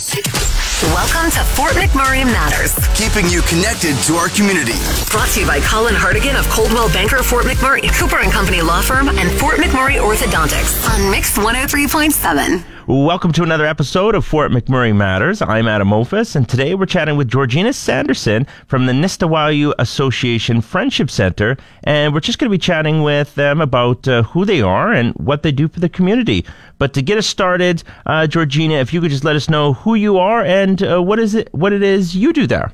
Welcome to Fort McMurray Matters, keeping you connected to our community. brought to you by Colin Hartigan of Coldwell Banker Fort McMurray, Cooper and Company Law Firm, and Fort McMurray Orthodontics on Mix 103.7. Welcome to another episode of Fort McMurray Matters. I'm Adam Ophis, and today we're chatting with Georgina Sanderson from the Nistawoyou Association Friendship Center, and we're just going to be chatting with them about uh, who they are and what they do for the community. But to get us started, uh, Georgina, if you could just let us know who you are and uh, what is it, what it is you do there.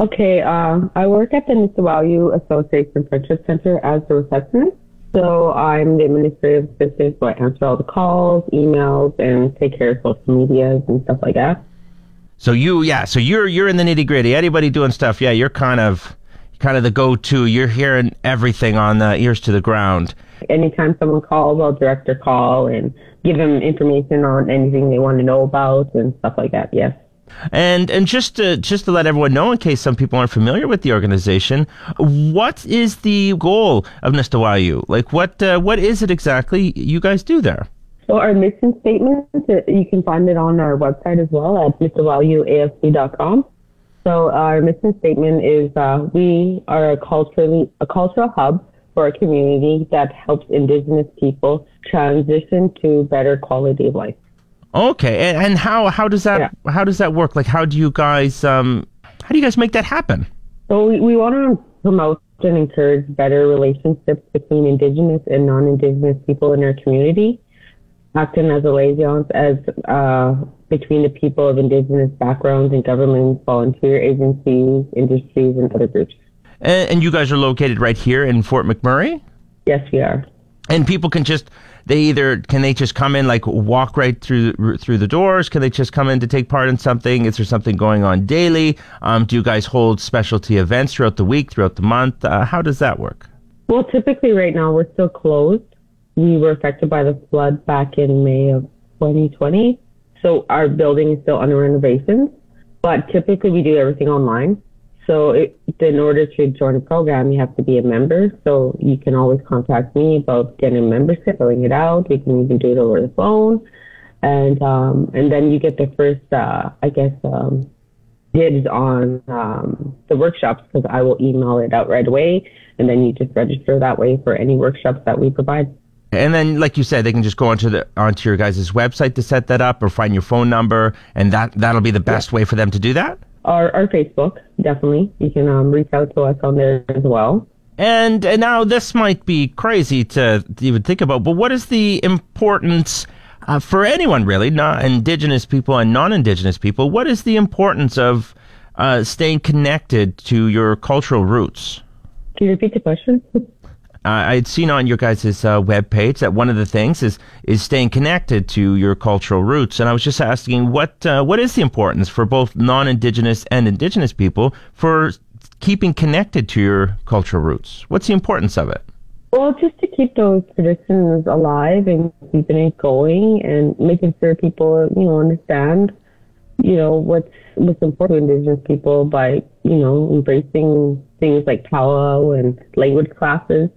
Okay, uh, I work at the Nistawoyou Association Friendship Center as the receptionist. So I'm the administrative assistant, so I answer all the calls, emails, and take care of social medias and stuff like that. So you, yeah, so you're you're in the nitty gritty. Anybody doing stuff, yeah, you're kind of kind of the go-to. You're hearing everything on the ears to the ground. Anytime someone calls, I'll direct their call and give them information on anything they want to know about and stuff like that. Yes. And and just to just to let everyone know, in case some people aren't familiar with the organization, what is the goal of Nistawoyou? Like, what uh, what is it exactly you guys do there? So our mission statement, uh, you can find it on our website as well at mrvalueafc.com. So our mission statement is uh, we are a culturally a cultural hub for a community that helps Indigenous people transition to better quality of life. Okay, and, and how how does that how does that work? Like, how do you guys um how do you guys make that happen? So we, we want to promote and encourage better relationships between Indigenous and non-Indigenous people in our community, acting as a liaison as uh, between the people of Indigenous backgrounds and governments, volunteer agencies, industries, and other groups. And, and you guys are located right here in Fort McMurray, Yes, we are. and people can just they either can they just come in like walk right through through the doors? Can they just come in to take part in something? Is there something going on daily? Um, do you guys hold specialty events throughout the week, throughout the month? Uh, how does that work? Well, typically right now we're still closed. We were affected by the flood back in May of 2020. So our building is still under renovations, but typically we do everything online. So it, in order to join a program, you have to be a member. So you can always contact me about getting a membership, filling it out. You can even do it over the phone. And, um, and then you get the first, uh, I guess, um, dibs on um, the workshops because I will email it out right away, and then you just register that way for any workshops that we provide. And then, like you said, they can just go onto the onto your guys' website to set that up, or find your phone number, and that that'll be the best way for them to do that. Our, our Facebook, definitely. You can um, reach out to us on there as well. And, and now this might be crazy to even think about, but what is the importance uh, for anyone really, not indigenous people and non-indigenous people? What is the importance of uh, staying connected to your cultural roots? Can you repeat the question? I had seen on your guys' uh, webpage that one of the things is is staying connected to your cultural roots, and I was just asking what uh, what is the importance for both non-indigenous and indigenous people for keeping connected to your cultural roots? What's the importance of it? well, just to keep those traditions alive and keeping it going and making sure people, you know, understand, you know, what's, what's important to Indigenous people by, you know, embracing things like powwow and language classes.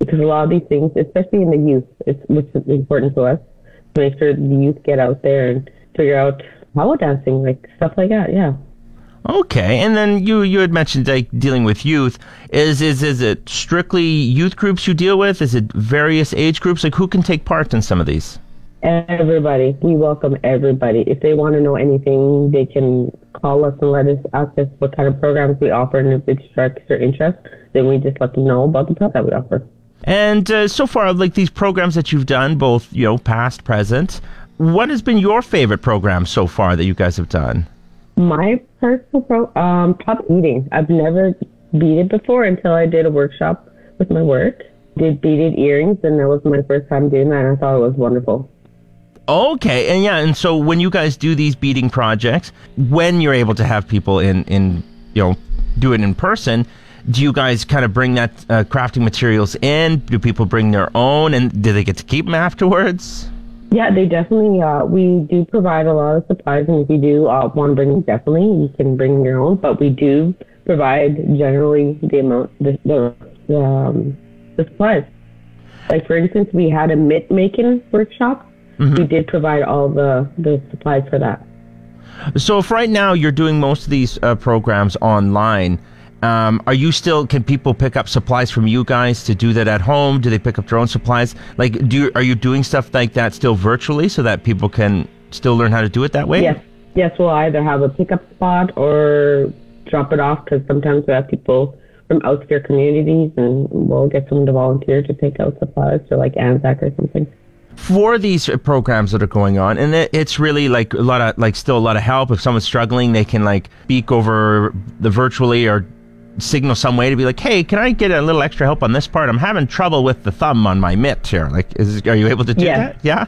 Because a lot of these things, especially in the youth, it's which is important to us to make sure the youth get out there and figure out powwow dancing, like stuff like that. Yeah. Okay, and then you you had mentioned like dealing with youth. Is is is it strictly youth groups you deal with? Is it various age groups? Like who can take part in some of these? Everybody, we welcome everybody. If they want to know anything, they can call us and let us ask us what kind of programs we offer, and if it strikes their interest, then we just let them know about the programs that we offer. And uh, so far, like these programs that you've done, both you know, past, present. What has been your favorite program so far that you guys have done? My personal pro, um, probably beading. I've never beaded before until I did a workshop with my work. Did beaded earrings, and that was my first time doing that, and I thought it was wonderful. Okay, and yeah, and so when you guys do these beading projects, when you're able to have people in in you know do it in person, do you guys kind of bring that uh, crafting materials in? Do people bring their own, and do they get to keep them afterwards? Yeah, they definitely. Uh, we do provide a lot of supplies, and if you do uh, want to bring definitely you can bring your own. But we do provide generally the amount the the, the, um, the supplies. Like for instance, we had a mitt making workshop. We did provide all the the supplies for that. So if right now you're doing most of these uh, programs online, um, are you still? Can people pick up supplies from you guys to do that at home? Do they pick up their own supplies? Like, do you, are you doing stuff like that still virtually so that people can still learn how to do it that way? Yes. Yes, we'll either have a pickup spot or drop it off because sometimes we have people from out of outskirt communities and we'll get someone to volunteer to pick out supplies for like Anzac or something. For these programs that are going on, and it, it's really like a lot of like still a lot of help. If someone's struggling, they can like speak over the virtually or signal some way to be like, hey, can I get a little extra help on this part? I'm having trouble with the thumb on my mitt here. Like, is are you able to do Yeah. that? Yeah.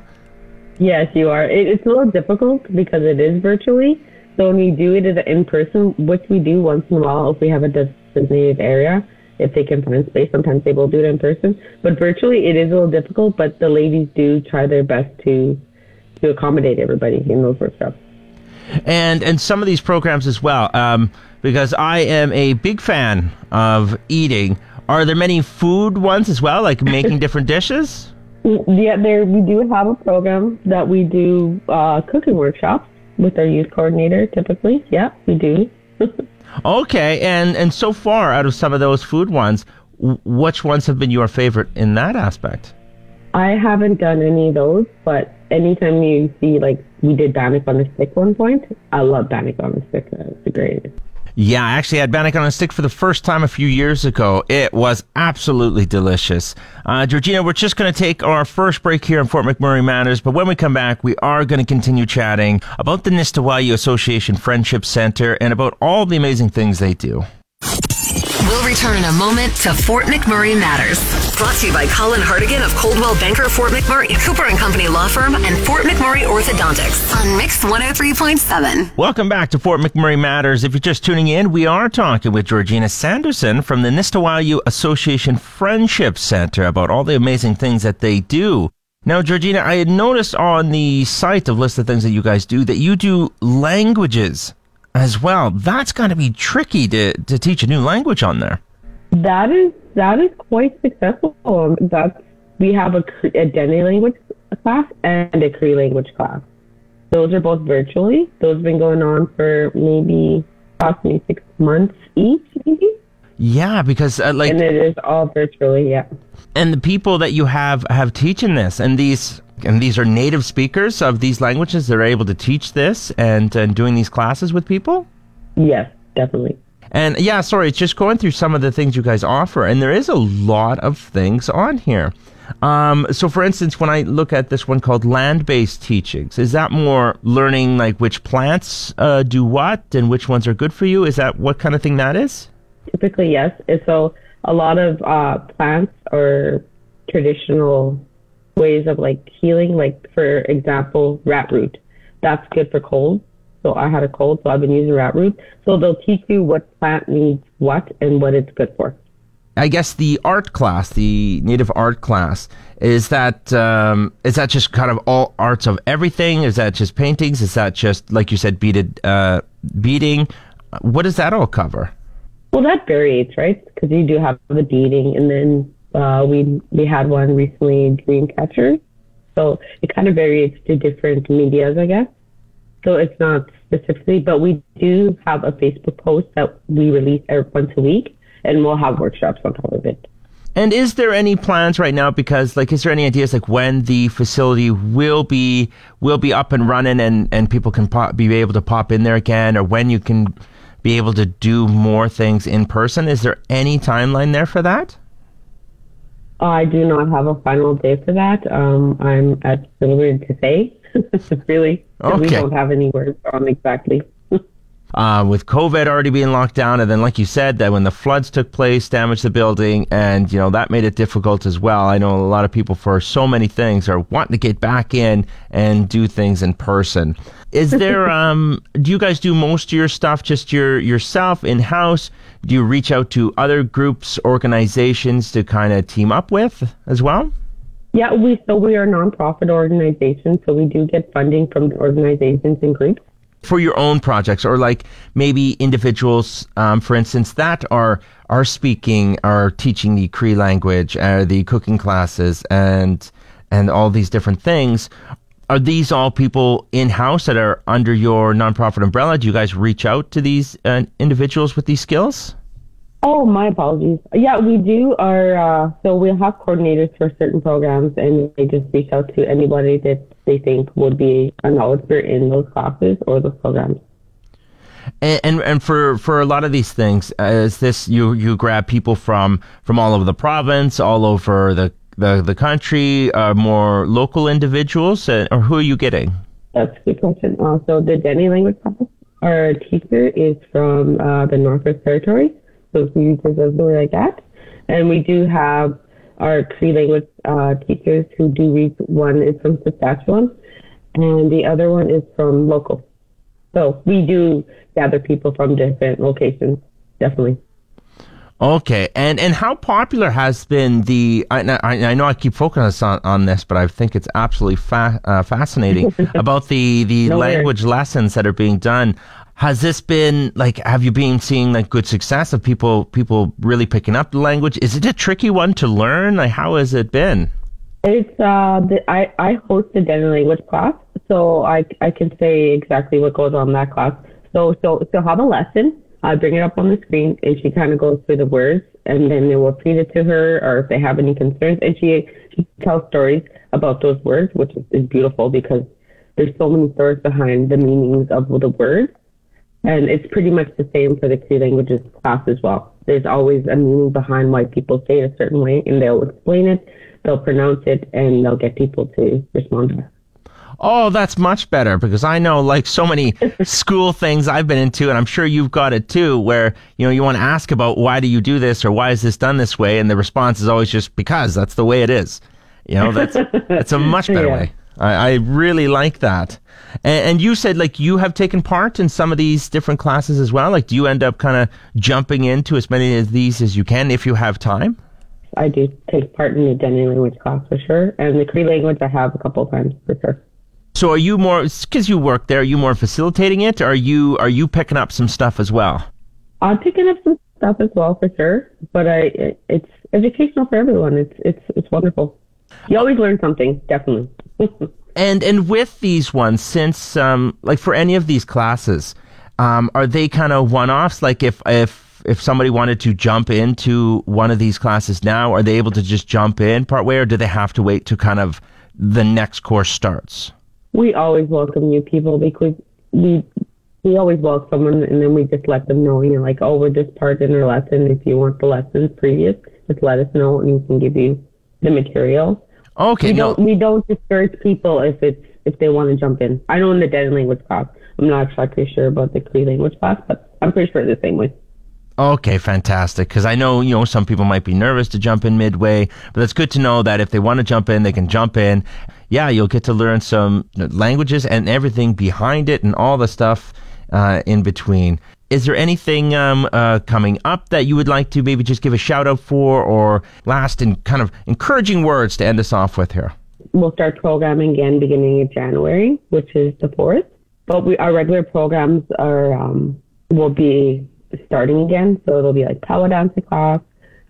Yes, you are. It, it's a little difficult because it is virtually. So when we do it in person, which we do once in a while if we have a designated area, if they can find space, sometimes they will do it in person. But virtually, it is a little difficult. But the ladies do try their best to to accommodate everybody in those workshops. and and some of these programs as well. Um, because I am a big fan of eating. Are there many food ones as well, like making different dishes? Yeah, there we do have a program that we do uh, cooking workshops with our youth coordinator. Typically, yeah, we do. Okay, and and so far out of some of those food ones, w- which ones have been your favorite in that aspect? I haven't done any of those, but anytime you see like we did bannock on the stick one point, I love bannock on the stick. It's great. Yeah, I actually had bannock on a stick for the first time a few years ago. It was absolutely delicious. Uh, Georgina, we're just going to take our first break here in Fort McMurray Matters, but when we come back, we are going to continue chatting about the Nistawoyou Association Friendship Center and about all the amazing things they do. We'll return in a moment to Fort McMurray Matters. Brought to you by Colin Hartigan of Coldwell Banker Fort McMurray, Cooper and Company Law Firm, and Fort McMurray Orthodontics on Mix 103.7. Welcome back to Fort McMurray Matters. If you're just tuning in, we are talking with Georgina Sanderson from the Nistawoyou Association Friendship Center about all the amazing things that they do. Now, Georgina, I had noticed on the site of list of things that you guys do that you do languages as well. That's got to be tricky to, to teach a new language on there. That is that is quite successful. Um, That's we have a, a Dene language class and a Cree language class. Those are both virtually. Those have been going on for maybe approximately six months each, maybe. Yeah, because uh, like And it is all virtually, yeah. and the people that you have have teaching this and these and these are native speakers of these languages they're able to teach this and and doing these classes with people Yes, definitely. and yeah sorry it's just going through some of the things you guys offer and there is a lot of things on here um, so for instance when i look at this one called land-based teachings is that more learning like which plants uh, do what and which ones are good for you is that what kind of thing that is Typically, yes. And so a lot of uh, plants or traditional ways of like healing, like for example, rat root. That's good for cold. So I had a cold, so I've been using rat root. So they'll teach you what plant needs what and what it's good for. I guess the art class, the native art class, is that um, is that just kind of all arts of everything? Is that just paintings? Is that just like you said, beaded uh, beading? What does that all cover? Well, that varies, right? Because you do have the beading, and then uh, we we had one recently, dream catchers. So it kind of varies to different medias, I guess. So it's not specifically, but we do have a Facebook post that we release once a week, and we'll have workshops on top of it. And is there any plans right now? Because like, is there any ideas like when the facility will be will be up and running, and and people can pop, be able to pop in there again, or when you can be able to do more things in person? Is there any timeline there for that? I do not have a final day for that. Um, I'm at liberty to say, really, 'cause we don't have any words on exactly. Uh, with COVID already being locked down, and then like you said, that when the floods took place, damaged the building, and you know that made it difficult as well. I know a lot of people for so many things are wanting to get back in and do things in person. Is there? um, do you guys do most of your stuff just your yourself in house? Do you reach out to other groups, organizations to kind of team up with as well? Yeah, we so we are a nonprofit organization, so we do get funding from organizations and groups. For your own projects or like maybe individuals um, for instance that are are speaking are teaching the cree language uh, the cooking classes and and all these different things Are these all people in house that are under your nonprofit umbrella? Do you guys reach out to these uh, individuals with these skills? Oh, my apologies. Yeah, we do our, uh, so we'll have coordinators for certain programs and they just reach out to anybody that they think would be a knowledge in those classes or those programs. And, and, and for for a lot of these things, uh, is this you you grab people from from all over the province, all over the the, the country, uh, more local individuals, uh, or who are you getting? That's a good question. Uh, so the Dene language class, our teacher is from uh, the Northwest Territories, so he uses a like that. And we do have our Cree language uh, teachers who do read. One is from Saskatchewan, and the other one is from local. So we do gather people from different locations, definitely. Okay, and and how popular has been the? I, I, I know I keep focusing on, on this, but I think it's absolutely fa- uh, fascinating about the the no language lessons that are being done. Has this been like? Have you been seeing like good success of people people really picking up the language? Is it a tricky one to learn? Like, how has it been? It's uh, the, I I host a Dene language class, so I I can say exactly what goes on in that class. So so so have a lesson I bring it up on the screen and she kind of goes through the words and then they will feed it to her or if they have any concerns and she, she tells stories about those words, which is beautiful because there's so many stories behind the meanings of the words. And it's pretty much the same for the Cree languages class as well. There's always a meaning behind why people say it a certain way and they'll explain it, they'll pronounce it, and they'll get people to respond to it. Oh, that's much better because I know like so many school things I've been into, and I'm sure you've got it too, where you know you want to ask about why do you do this or why is this done this way, and the response is always just because that's the way it is. You know, that's that's a much better yeah. way. I, I, really like that. And, and, you said like you have taken part in some of these different classes as well. Like, do you end up kind of jumping into as many of these as you can if you have time? I do take part in the Dene language class for sure, and the Cree language I have a couple of times for sure. So are you more because you work there? Are you more facilitating it? Or are you are you picking up some stuff as well? I'm picking up some stuff as well for sure. But I it, it's educational for everyone. It's it's it's wonderful. You always learn something, definitely. and and with these ones, since um like for any of these classes, um are they kind of one offs? Like if if if somebody wanted to jump into one of these classes now, are they able to just jump in part way, or do they have to wait to kind of the next course starts? we always welcome new people because we we always welcome someone and then we just let them know, you know, like, oh, we're just part in our lesson. If you want the lessons previous, just let us know and we can give you the material. Okay. We no. don't we don't discourage people if it's if they want to jump in. I know in the Dene language class, I'm not exactly sure about the Cree language class, but I'm pretty sure the same way. Okay, fantastic. Because I know, you know, some people might be nervous to jump in midway, but it's good to know that if they want to jump in, they can jump in. Yeah, you'll get to learn some languages and everything behind it and all the stuff uh, in between. Is there anything um, uh, coming up that you would like to maybe just give a shout out for or last and kind of encouraging words to end us off with here? We'll start programming again beginning of January, which is the 4th. But we, our regular programs are um, will be starting again. So it'll be like powwow dancing class,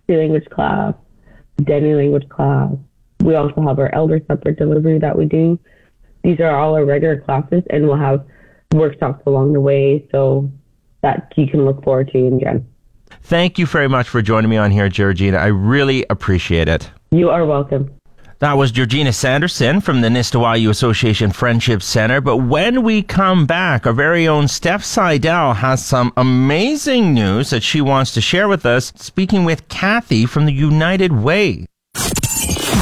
Cree language class, Dene language class. We also have our elder supper delivery that we do. These are all our regular classes, and we'll have workshops along the way so that you can look forward to in Jan. Thank you very much for joining me on here, Georgina. I really appreciate it. You are welcome. That was Georgina Sanderson from the Nistawoyou Association Friendship Center. But when we come back, our very own Steph Seidel has some amazing news that she wants to share with us, speaking with Kathy from the United Way.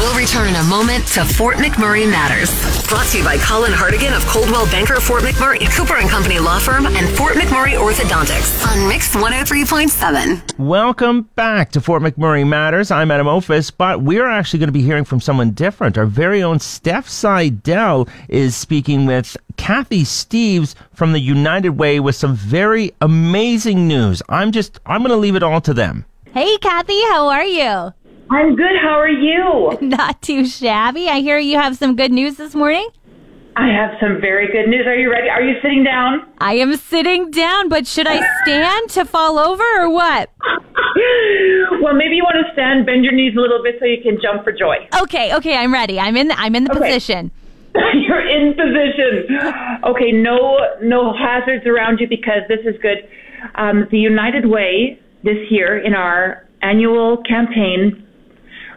We'll return in a moment to Fort McMurray Matters. Brought to you by Colin Hartigan of Coldwell Banker Fort McMurray, Cooper and Company Law Firm, and Fort McMurray Orthodontics on Mix 103.7. Welcome back to Fort McMurray Matters. I'm Adam Ophis, but we're actually going to be hearing from someone different. Our very own Steph Seidel is speaking with Kathy Steves from the United Way with some very amazing news. I'm just, I'm going to leave it all to them. Hey, Kathy, how are you? I'm good. How are you? Not too shabby. I hear you have some good news this morning. I have some very good news. Are you ready? Are you sitting down? I am sitting down, but should I stand to fall over or what? well, maybe you want to stand, bend your knees a little bit so you can jump for joy. Okay, okay, I'm ready. I'm in the, I'm in the okay. position. You're in position. Okay, no no hazards around you because this is good. Um, the United Way this year in our annual campaign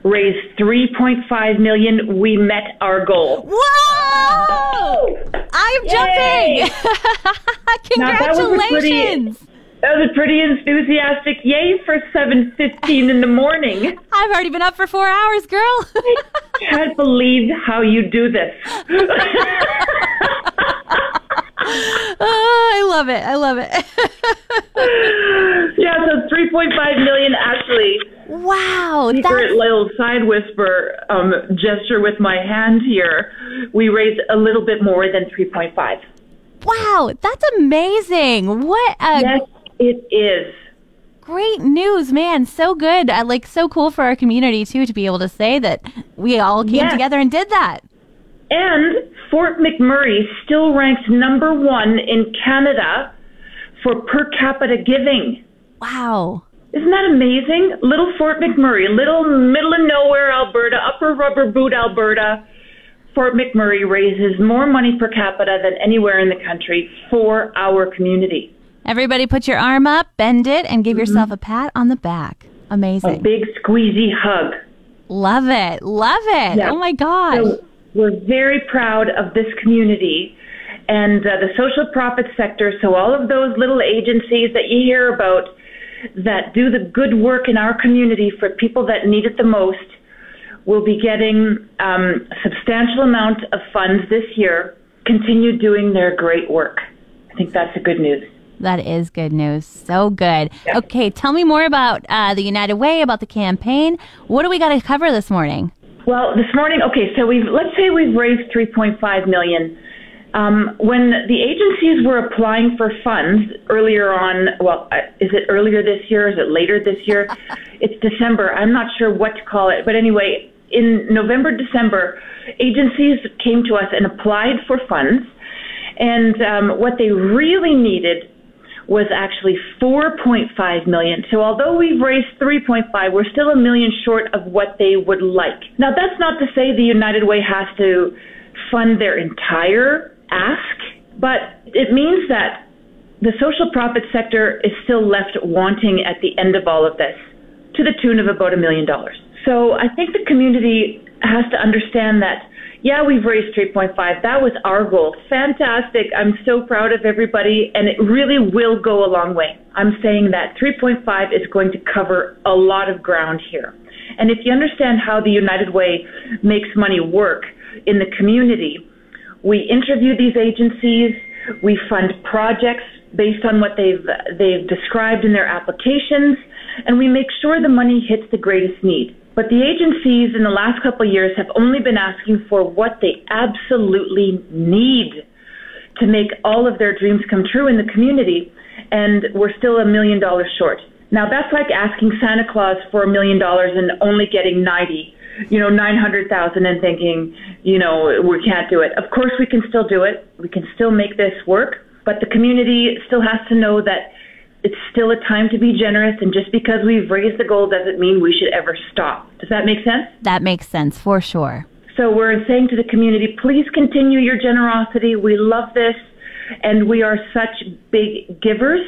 raised 3.5 million. We met our goal. Whoa! I'm Yay! jumping. Now, that was a pretty- Congratulations. That was a pretty enthusiastic yay for 7:15 in the morning. I've already been up for four hours, girl. I Can't believe how you do this. oh, I love it. I love it. yeah, so 3.5 million actually. Wow. secret little side whisper um, gesture with my hand here, we raised a little bit more than 3.5. wow. That's amazing. What a Yes, it is. great news, man. So good. I like so cool for our community too to be able to say that we all came Yes. together and did that. And Fort McMurray still ranks number one in Canada for per capita giving. Wow. Isn't that amazing? Little Fort McMurray, little middle of nowhere Alberta, upper rubber boot Alberta. Fort McMurray raises more money per capita than anywhere in the country for our community. Everybody put your arm up, bend it, and give yourself a pat on the back. Amazing. A big squeezy hug. Love it. Love it. Yeah. Oh my gosh. So we're very proud of this community and uh, the social profit sector. So all of those little agencies that you hear about that do the good work in our community for people that need it the most will be getting um, a substantial amount of funds this year. Continue doing their great work. I think that's the good news. That is good news. So good. Okay, tell me more about uh, the United Way, about the campaign. What do we got to cover this morning? Well, this morning, okay, so we've let's say we've raised 3.5 million. Um, when the agencies were applying for funds earlier on, well, uh, is it earlier this year? Is it later this year? it's December. I'm not sure what to call it, but anyway, in November, December, agencies came to us and applied for funds, and um, what they really needed was actually 4.5 million. So although we've raised 3.5, we're still a million short of what they would like. Now that's not to say the United Way has to fund their entire ask, but it means that the social profit sector is still left wanting at the end of all of this to the tune of about a million dollars. So I think the community has to understand that yeah, we've raised 3.5. That was our goal. Fantastic. I'm so proud of everybody, and it really will go a long way. I'm saying that 3.5 is going to cover a lot of ground here. And if you understand how the United Way makes money work in the community, we interview these agencies, we fund projects based on what they've they've described in their applications, and we make sure the money hits the greatest need. But the agencies in the last couple of years have only been asking for what they absolutely need to make all of their dreams come true in the community, and we're still a million dollars short. Now that's like asking Santa Claus for a million dollars and only getting 90, you know, 900,000 and thinking, you know, we can't do it. Of course we can still do it. We can still make this work, but the community still has to know that it's still a time to be generous, and just because we've raised the goal doesn't mean we should ever stop. Does that make sense? That makes sense for sure. So we're saying to the community, please continue your generosity. We love this, and we are such big givers.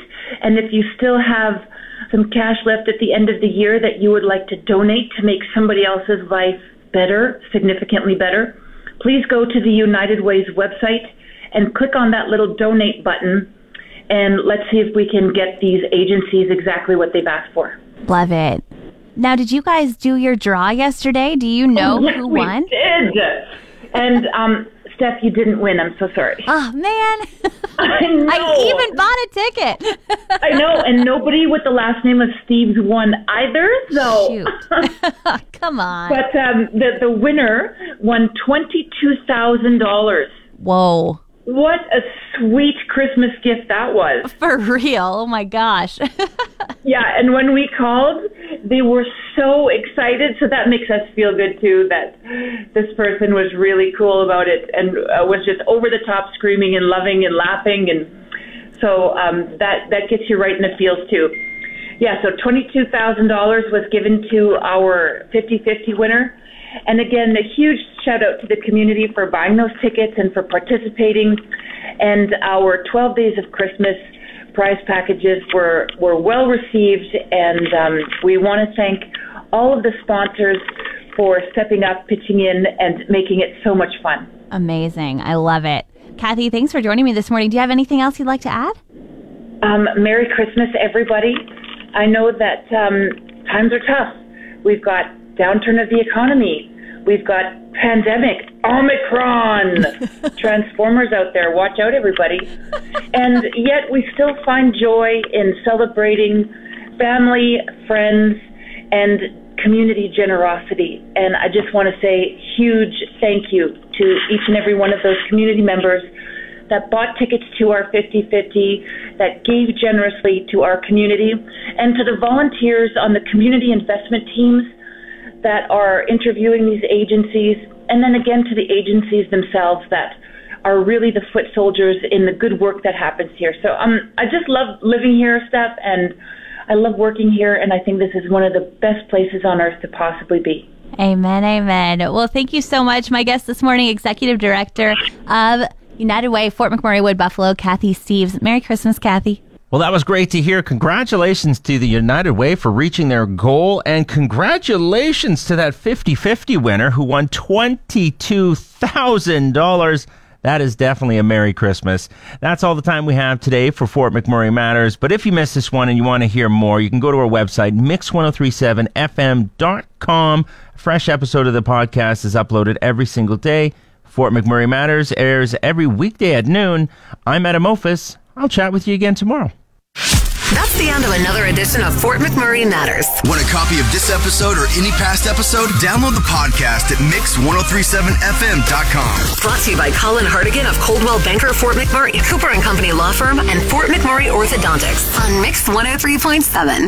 And if you still have some cash left at the end of the year that you would like to donate to make somebody else's life better, significantly better, please go to the United Way's website and click on that little donate button and let's see if we can get these agencies exactly what they've asked for. Love it. Now, did you guys do your draw yesterday? Do you know Yes, who we won? did. And um, Steph, you didn't win. I'm so sorry. Oh man, I know. I even bought a ticket. I know, and nobody with the last name of Steve's won either. So, Shoot, come on. but um, the the winner won twenty two thousand dollars. Whoa, What a sweet Christmas gift that was! for real? Oh my gosh. Yeah, and when we called, they were so excited. So that makes us feel good too. That this person was really cool about it and uh, was just over the top screaming and loving and laughing, and so um, that that gets you right in the feels too. Yeah, so twenty two thousand dollars was given to our 50-50 winner, And again, a huge shout out to the community for buying those tickets and for participating. And our 12 Days of Christmas prize packages were, were well received. And um, we want to thank all of the sponsors for stepping up, pitching in, and making it so much fun. Amazing. I love it. Kathy, thanks for joining me this morning. Do you have anything else you'd like to add? Um, Merry Christmas, everybody. I know that um, times are tough. We've got downturn of the economy. We've got pandemic, Omicron, Transformers out there. Watch out, everybody. And yet we still find joy in celebrating family, friends, and community generosity. And I just want to say huge thank you to each and every one of those community members that bought tickets to our 50-50, that gave generously to our community, and to the volunteers on the community investment teams that are interviewing these agencies, and then again to the agencies themselves that are really the foot soldiers in the good work that happens here. So um, I just love living here, Steph, and I love working here, and I think this is one of the best places on earth to possibly be. Amen, amen. Well, thank you so much. My guest this morning, Executive Director of United Way, Fort McMurray Wood Buffalo, Kathy Steves. Merry Christmas, Kathy. Well, that was great to hear. Congratulations to the United Way for reaching their goal, and congratulations to that 50 50 winner who won $22,000. That is definitely a Merry Christmas. That's all the time we have today for Fort McMurray Matters. But if you missed this one and you want to hear more, you can go to our website, mix1037fm.com. A fresh episode of the podcast is uploaded every single day. Fort McMurray Matters airs every weekday at noon. I'm Adam Ophis. I'll chat with you again tomorrow. That's the end of another edition of Fort McMurray Matters. Want a copy of this episode or any past episode? Download the podcast at mix1037fm.com. Brought to you by Colin Hartigan of Coldwell Banker Fort McMurray, Cooper and Company Law Firm, and Fort McMurray Orthodontics on Mix 103.7.